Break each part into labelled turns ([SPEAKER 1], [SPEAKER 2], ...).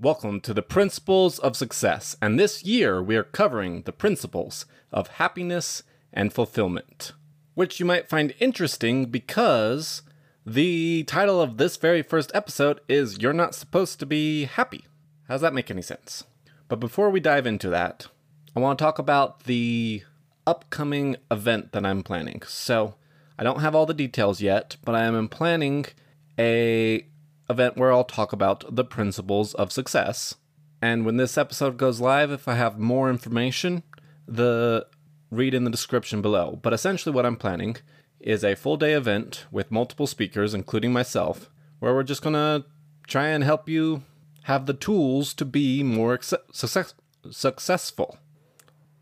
[SPEAKER 1] Welcome to the Principles of Success, and this year we are covering the principles of happiness and fulfillment, which you might find interesting because the title of this very first episode is You're Not Supposed to Be Happy. How does that make any sense? But before we dive into that, I want to talk about the upcoming event that I'm planning. So, I don't have all the details yet, but I am planning a event where I'll talk about the principles of success. And when this episode goes live, if I have more information, the read in the description below. But essentially what I'm planning is a full day event with multiple speakers, including myself, where we're just going to try and help you have the tools to be more success- successful.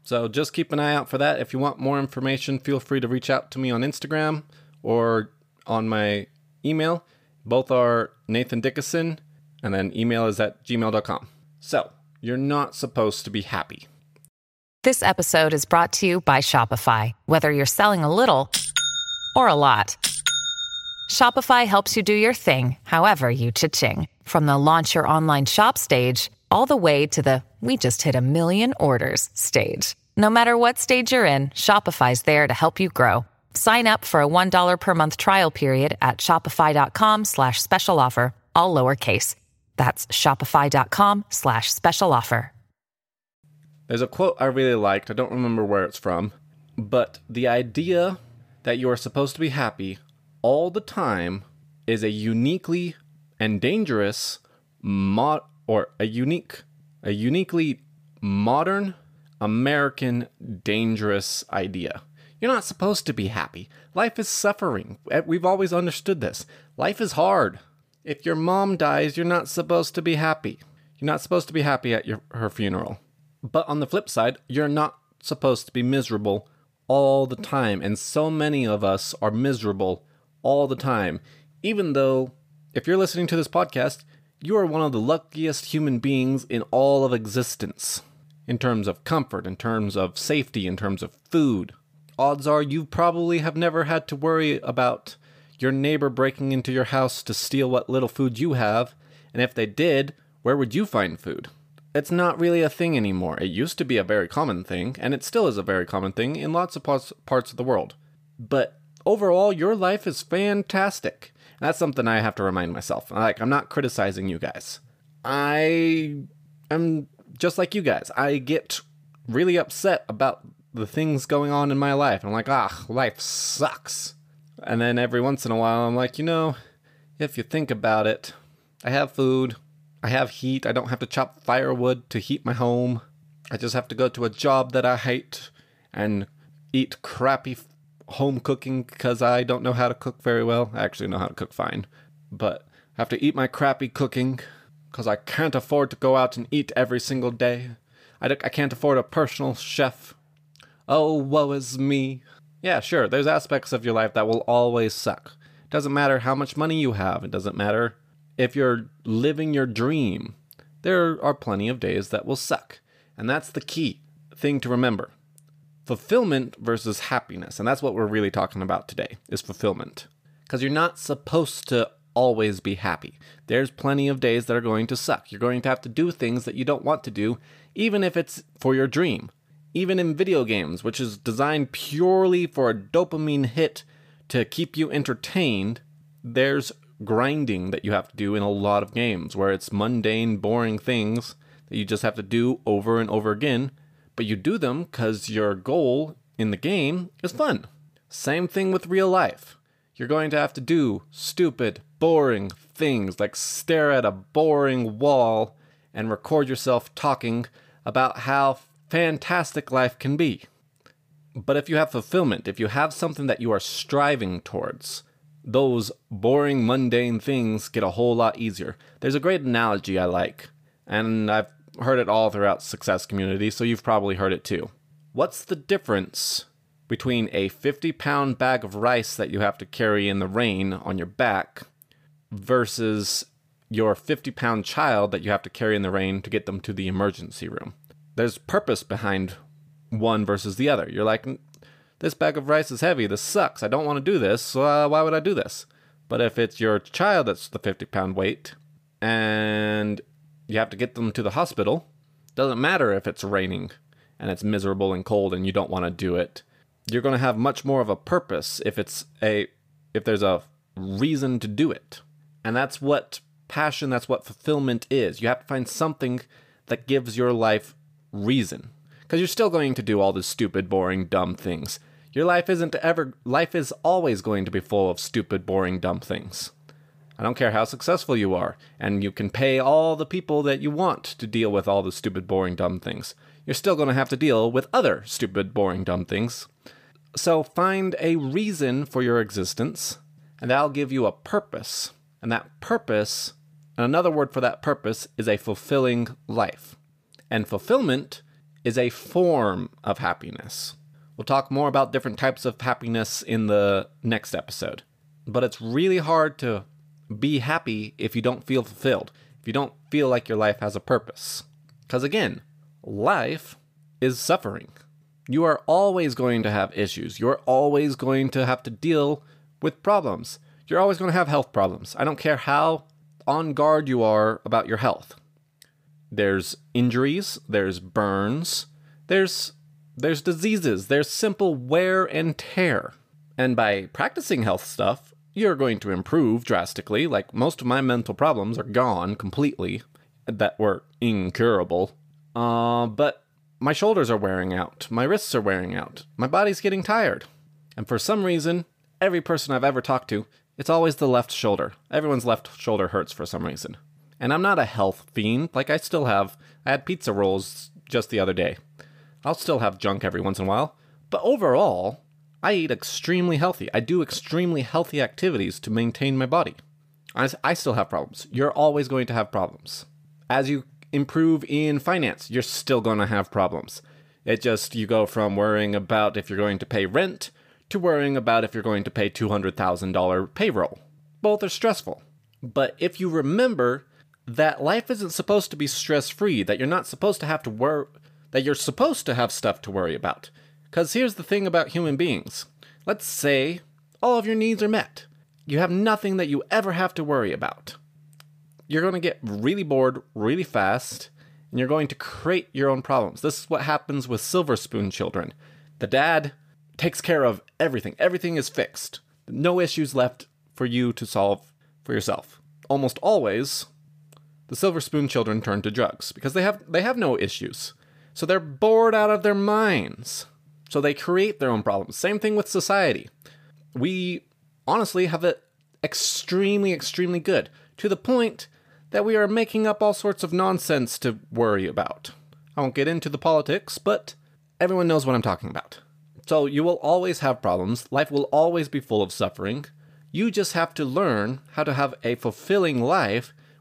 [SPEAKER 1] So just keep an eye out for that. If you want more information, feel free to reach out to me on Instagram or on my email. Both are Nathan Dickeson, and then email is at gmail.com. So, you're not supposed to be happy.
[SPEAKER 2] This episode is brought to you by Shopify. Whether you're selling a little or a lot, Shopify helps you do your thing, however you cha-ching. From the launch your online shop stage, all the way to the we just hit a million orders stage. No matter what stage you're in, Shopify's there to help you grow. Sign up for a $1 per month trial period at shopify.com slash special offer, all lowercase. That's shopify.com slash special offer.
[SPEAKER 1] There's a quote I really liked. I don't remember where it's from, but the idea that you are supposed to be happy all the time is a uniquely and dangerous mod or a unique a uniquely modern American dangerous idea. You're not supposed to be happy. Life is suffering. Eh, we've always understood this. Life is hard. If your mom dies, you're not supposed to be happy. You're not supposed to be happy at your, her funeral. But on the flip side, you're not supposed to be miserable all the time. And so many of us are miserable all the time. Even though, if you're listening to this podcast, you are one of the luckiest human beings in all of existence. In terms of comfort, in terms of safety, in terms of food, odds are you probably have never had to worry about your neighbor breaking into your house to steal what little food you have, and if they did, where would you find food? It's not really a thing anymore. It used to be a very common thing, and it still is a very common thing in lots of parts, of the world. But overall, your life is fantastic. That's something I have to remind myself. Like, I'm not criticizing you guys. I am just like you guys. I get really upset about the things going on in my life. I'm like, ah, life sucks. And then every once in a while, I'm like, you know, if you think about it, I have food, I have heat, I don't have to chop firewood to heat my home. I just have to go to a job that I hate and eat crappy home cooking because I don't know how to cook very well. I actually know how to cook fine, but I have to eat my crappy cooking because I can't afford to go out and eat every single day. I, I can't afford a personal chef Oh, woe is me. Yeah, sure, there's aspects of your life that will always suck. It doesn't matter how much money you have, it doesn't matter if you're living your dream. There are plenty of days that will suck. And that's the key thing to remember. Fulfillment versus happiness. And that's what we're really talking about today is fulfillment. Because you're not supposed to always be happy. There's plenty of days that are going to suck. You're going to have to do things that you don't want to do, even if it's for your dream even in video games, which is designed purely for a dopamine hit to keep you entertained, there's grinding that you have to do in a lot of games where it's mundane, boring things that you just have to do over and over again, but you do them because your goal in the game is fun. Same thing with real life. You're going to have to do stupid, boring things like stare at a boring wall and record yourself talking about how fantastic life can be. But if you have fulfillment, if you have something that you are striving towards, those boring, mundane things get a whole lot easier. There's a great analogy I like, and I've heard it all throughout success community, so you've probably heard it too. What's the difference between a 50 pound bag of rice that you have to carry in the rain on your back versus your 50 pound child that you have to carry in the rain to get them to the emergency room? There's purpose behind one versus the other. You're like, this bag of rice is heavy. This sucks. I don't want to do this. So uh, why would I do this? But if it's your child that's the 50 pound weight and you have to get them to the hospital. Doesn't matter if it's raining and it's miserable and cold and you don't want to do it. You're going to have much more of a purpose if it's a if there's a reason to do it. And that's what passion, that's what fulfillment is. You have to find something that gives your life reason. Because you're still going to do all the stupid, boring, dumb things. Your life isn't ever, life is always going to be full of stupid, boring, dumb things. I don't care how successful you are, and you can pay all the people that you want to deal with all the stupid, boring, dumb things. You're still going to have to deal with other stupid, boring, dumb things. So find a reason for your existence, and that'll give you a purpose. And that purpose, and another word for that purpose, is a fulfilling life. And fulfillment is a form of happiness. We'll talk more about different types of happiness in the next episode. But it's really hard to be happy if you don't feel fulfilled, if you don't feel like your life has a purpose. Because again, life is suffering. You are always going to have issues. You're always going to have to deal with problems. You're always going to have health problems. I don't care how on guard you are about your health. There's injuries, there's burns, there's there's diseases, there's simple wear and tear. And by practicing health stuff, you're going to improve drastically. Like most of my mental problems are gone completely that were incurable. Uh, but my shoulders are wearing out, my wrists are wearing out, my body's getting tired. And for some reason, every person I've ever talked to, it's always the left shoulder. Everyone's left shoulder hurts for some reason. And I'm not a health fiend. Like I still have, I had pizza rolls just the other day. I'll still have junk every once in a while. But overall, I eat extremely healthy. I do extremely healthy activities to maintain my body. I, I still have problems. You're always going to have problems. As you improve in finance, you're still going to have problems. It just, you go from worrying about if you're going to pay rent to worrying about if you're going to pay $200,000 payroll. Both are stressful. But if you remember that life isn't supposed to be stress free, that you're not supposed to have to worry, that you're supposed to have stuff to worry about. Because here's the thing about human beings let's say all of your needs are met, you have nothing that you ever have to worry about you're going to get really bored really fast and you're going to create your own problems. This is what happens with silver spoon children. The dad takes care of everything, everything is fixed. No issues left for you to solve for yourself. Almost always, the silver spoon children turn to drugs because they have they have no issues. So they're bored out of their minds. So they create their own problems. Same thing with society. We honestly have it extremely extremely good to the point that we are making up all sorts of nonsense to worry about. I won't get into the politics, but everyone knows what I'm talking about. So you will always have problems, life will always be full of suffering. You just have to learn how to have a fulfilling life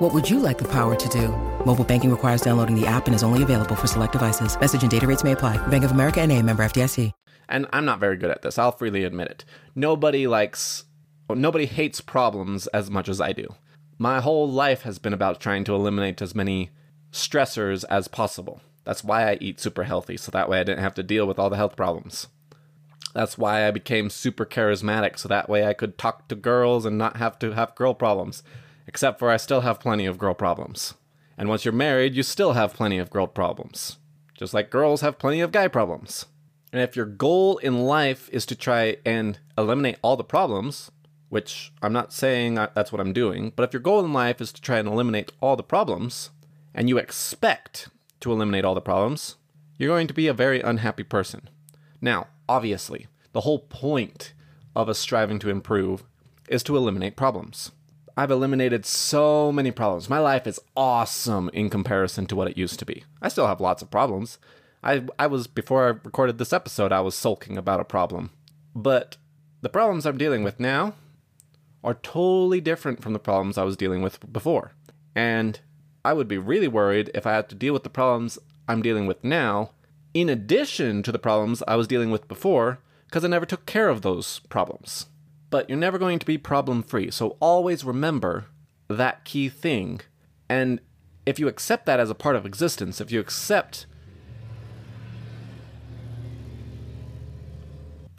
[SPEAKER 3] What would you like the power to do? Mobile banking requires downloading the app and is only available for select devices. Message and data rates may apply. Bank of America and a member FDIC.
[SPEAKER 1] And I'm not very good at this. I'll freely admit it. Nobody likes, nobody hates problems as much as I do. My whole life has been about trying to eliminate as many stressors as possible. That's why I eat super healthy, so that way I didn't have to deal with all the health problems. That's why I became super charismatic, so that way I could talk to girls and not have to have girl problems. Except for I still have plenty of girl problems. And once you're married, you still have plenty of girl problems. Just like girls have plenty of guy problems. And if your goal in life is to try and eliminate all the problems, which I'm not saying that's what I'm doing, but if your goal in life is to try and eliminate all the problems, and you expect to eliminate all the problems, you're going to be a very unhappy person. Now, obviously, the whole point of us striving to improve is to eliminate problems. I've eliminated so many problems. My life is awesome in comparison to what it used to be. I still have lots of problems. I, I was, before I recorded this episode, I was sulking about a problem. But the problems I'm dealing with now are totally different from the problems I was dealing with before. And I would be really worried if I had to deal with the problems I'm dealing with now, in addition to the problems I was dealing with before, because I never took care of those problems. But you're never going to be problem free, so always remember that key thing. And if you accept that as a part of existence, if you accept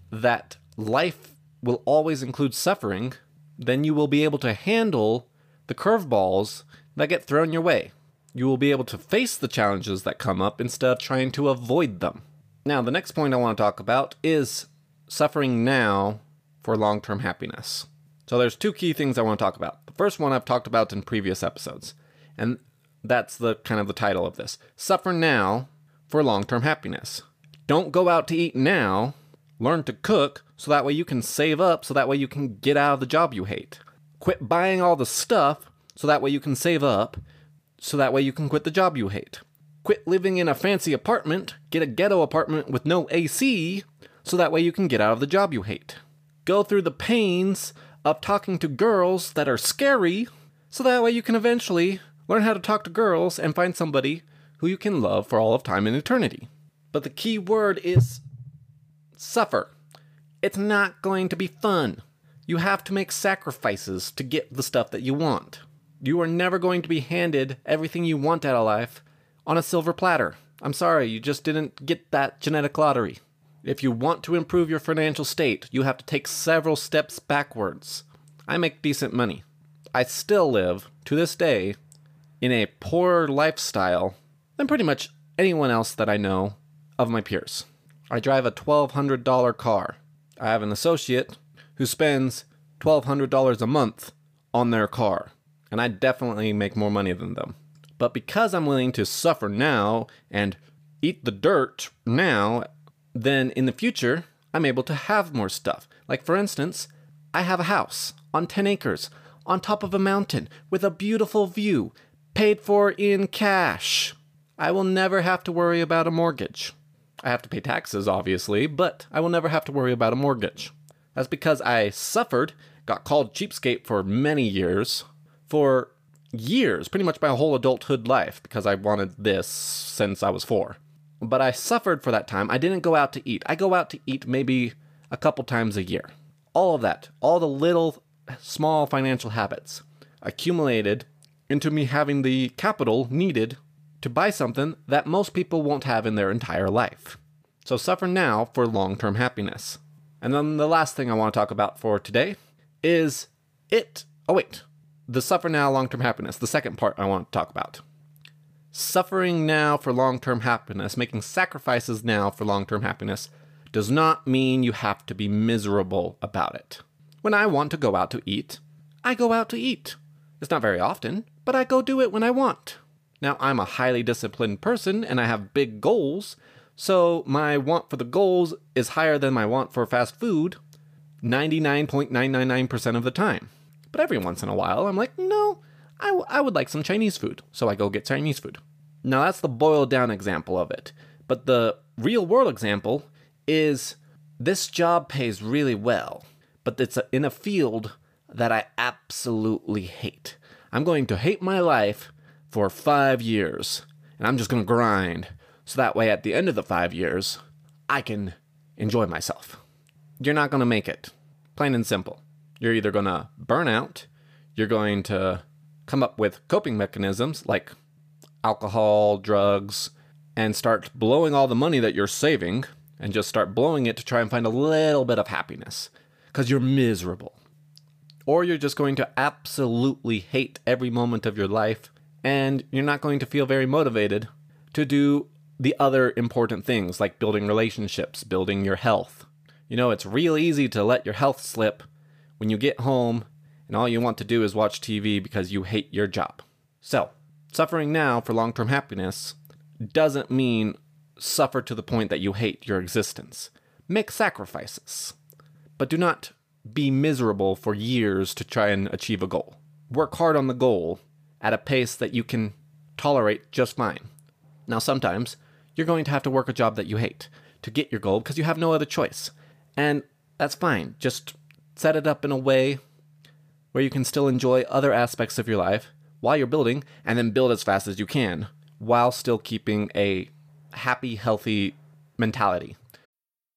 [SPEAKER 1] that life will always include suffering, then you will be able to handle the curveballs that get thrown your way. You will be able to face the challenges that come up instead of trying to avoid them. Now, the next point I want to talk about is suffering now for long term happiness. So, there's two key things I want to talk about. The first one I've talked about in previous episodes, and that's the kind of the title of this Suffer Now for Long Term Happiness. Don't go out to eat now, learn to cook so that way you can save up, so that way you can get out of the job you hate. Quit buying all the stuff so that way you can save up, so that way you can quit the job you hate. Quit living in a fancy apartment, get a ghetto apartment with no AC, so that way you can get out of the job you hate. Go through the pains of talking to girls that are scary, so that way you can eventually learn how to talk to girls and find somebody who you can love for all of time and eternity. But the key word is suffer. It's not going to be fun. You have to make sacrifices to get the stuff that you want. You are never going to be handed everything you want out of life on a silver platter. I'm sorry, you just didn't get that genetic lottery. If you want to improve your financial state, you have to take several steps backwards. I make decent money. I still live, to this day, in a poorer lifestyle than pretty much anyone else that I know of my peers. I drive a $1,200 car. I have an associate who spends $1,200 a month on their car, and I definitely make more money than them. But because I'm willing to suffer now and eat the dirt now, then in the future, I'm able to have more stuff. Like, for instance, I have a house on 10 acres on top of a mountain with a beautiful view, paid for in cash. I will never have to worry about a mortgage. I have to pay taxes, obviously, but I will never have to worry about a mortgage. That's because I suffered, got called cheapskate for many years, for years, pretty much my whole adulthood life, because I wanted this since I was four. But I suffered for that time. I didn't go out to eat. I go out to eat maybe a couple times a year. All of that, all the little small financial habits accumulated into me having the capital needed to buy something that most people won't have in their entire life. So suffer now for long term happiness. And then the last thing I want to talk about for today is it. Oh, wait. The suffer now long term happiness, the second part I want to talk about. Suffering now for long term happiness, making sacrifices now for long term happiness, does not mean you have to be miserable about it. When I want to go out to eat, I go out to eat. It's not very often, but I go do it when I want. Now, I'm a highly disciplined person and I have big goals, so my want for the goals is higher than my want for fast food 99.999% of the time. But every once in a while, I'm like, no, I, w- I would like some Chinese food, so I go get Chinese food. Now, that's the boiled down example of it. But the real world example is this job pays really well, but it's in a field that I absolutely hate. I'm going to hate my life for five years, and I'm just going to grind so that way at the end of the five years, I can enjoy myself. You're not going to make it. Plain and simple. You're either going to burn out, you're going to come up with coping mechanisms like alcohol, drugs, and start blowing all the money that you're saving and just start blowing it to try and find a little bit of happiness because you're miserable. Or you're just going to absolutely hate every moment of your life and you're not going to feel very motivated to do the other important things like building relationships, building your health. You know, it's real easy to let your health slip when you get home and all you want to do is watch TV because you hate your job. So, suffering now for long term happiness doesn't mean suffer to the point that you hate your existence. Make sacrifices, but do not be miserable for years to try and achieve a goal. Work hard on the goal at a pace that you can tolerate just fine. Now, sometimes you're going to have to work a job that you hate to get your goal because you have no other choice. And that's fine. Just set it up in a way where you can still enjoy other aspects of your life while you're building and then build as fast as you can while still keeping a happy, healthy mentality.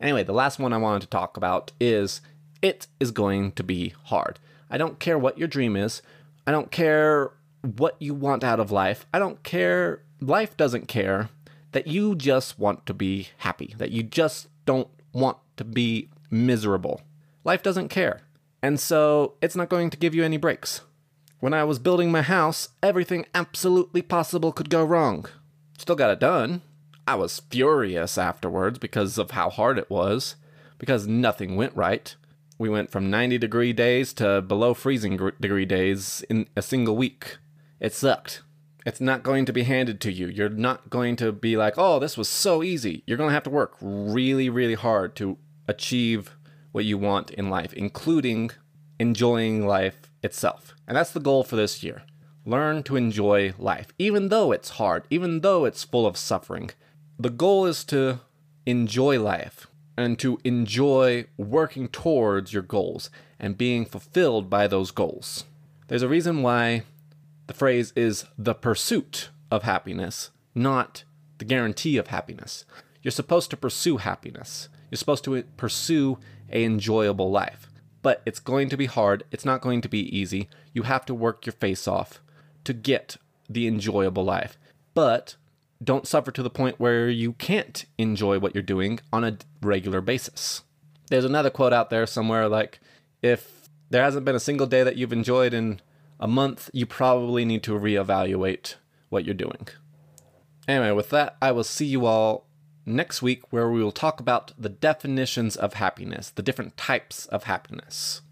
[SPEAKER 1] Anyway, the last one I wanted to talk about is it is going to be hard. I don't care what your dream is. I don't care what you want out of life. I don't care. Life doesn't care that you just want to be happy, that you just don't want to be miserable. Life doesn't care. And so it's not going to give you any breaks. When I was building my house, everything absolutely possible could go wrong. Still got it done. I was furious afterwards because of how hard it was, because nothing went right. We went from 90 degree days to below freezing gr- degree days in a single week. It sucked. It's not going to be handed to you. You're not going to be like, oh, this was so easy. You're going to have to work really, really hard to achieve what you want in life, including enjoying life itself. And that's the goal for this year. Learn to enjoy life, even though it's hard, even though it's full of suffering the goal is to enjoy life and to enjoy working towards your goals and being fulfilled by those goals. There's a reason why the phrase is the pursuit of happiness, not the guarantee of happiness. You're supposed to pursue happiness. You're supposed to pursue a enjoyable life. But it's going to be hard. It's not going to be easy. You have to work your face off to get the enjoyable life. But don't suffer to the point where you can't enjoy what you're doing on a regular basis. There's another quote out there somewhere like, if there hasn't been a single day that you've enjoyed in a month, you probably need to reevaluate what you're doing. Anyway, with that, I will see you all next week where we will talk about the definitions of happiness, the different types of happiness.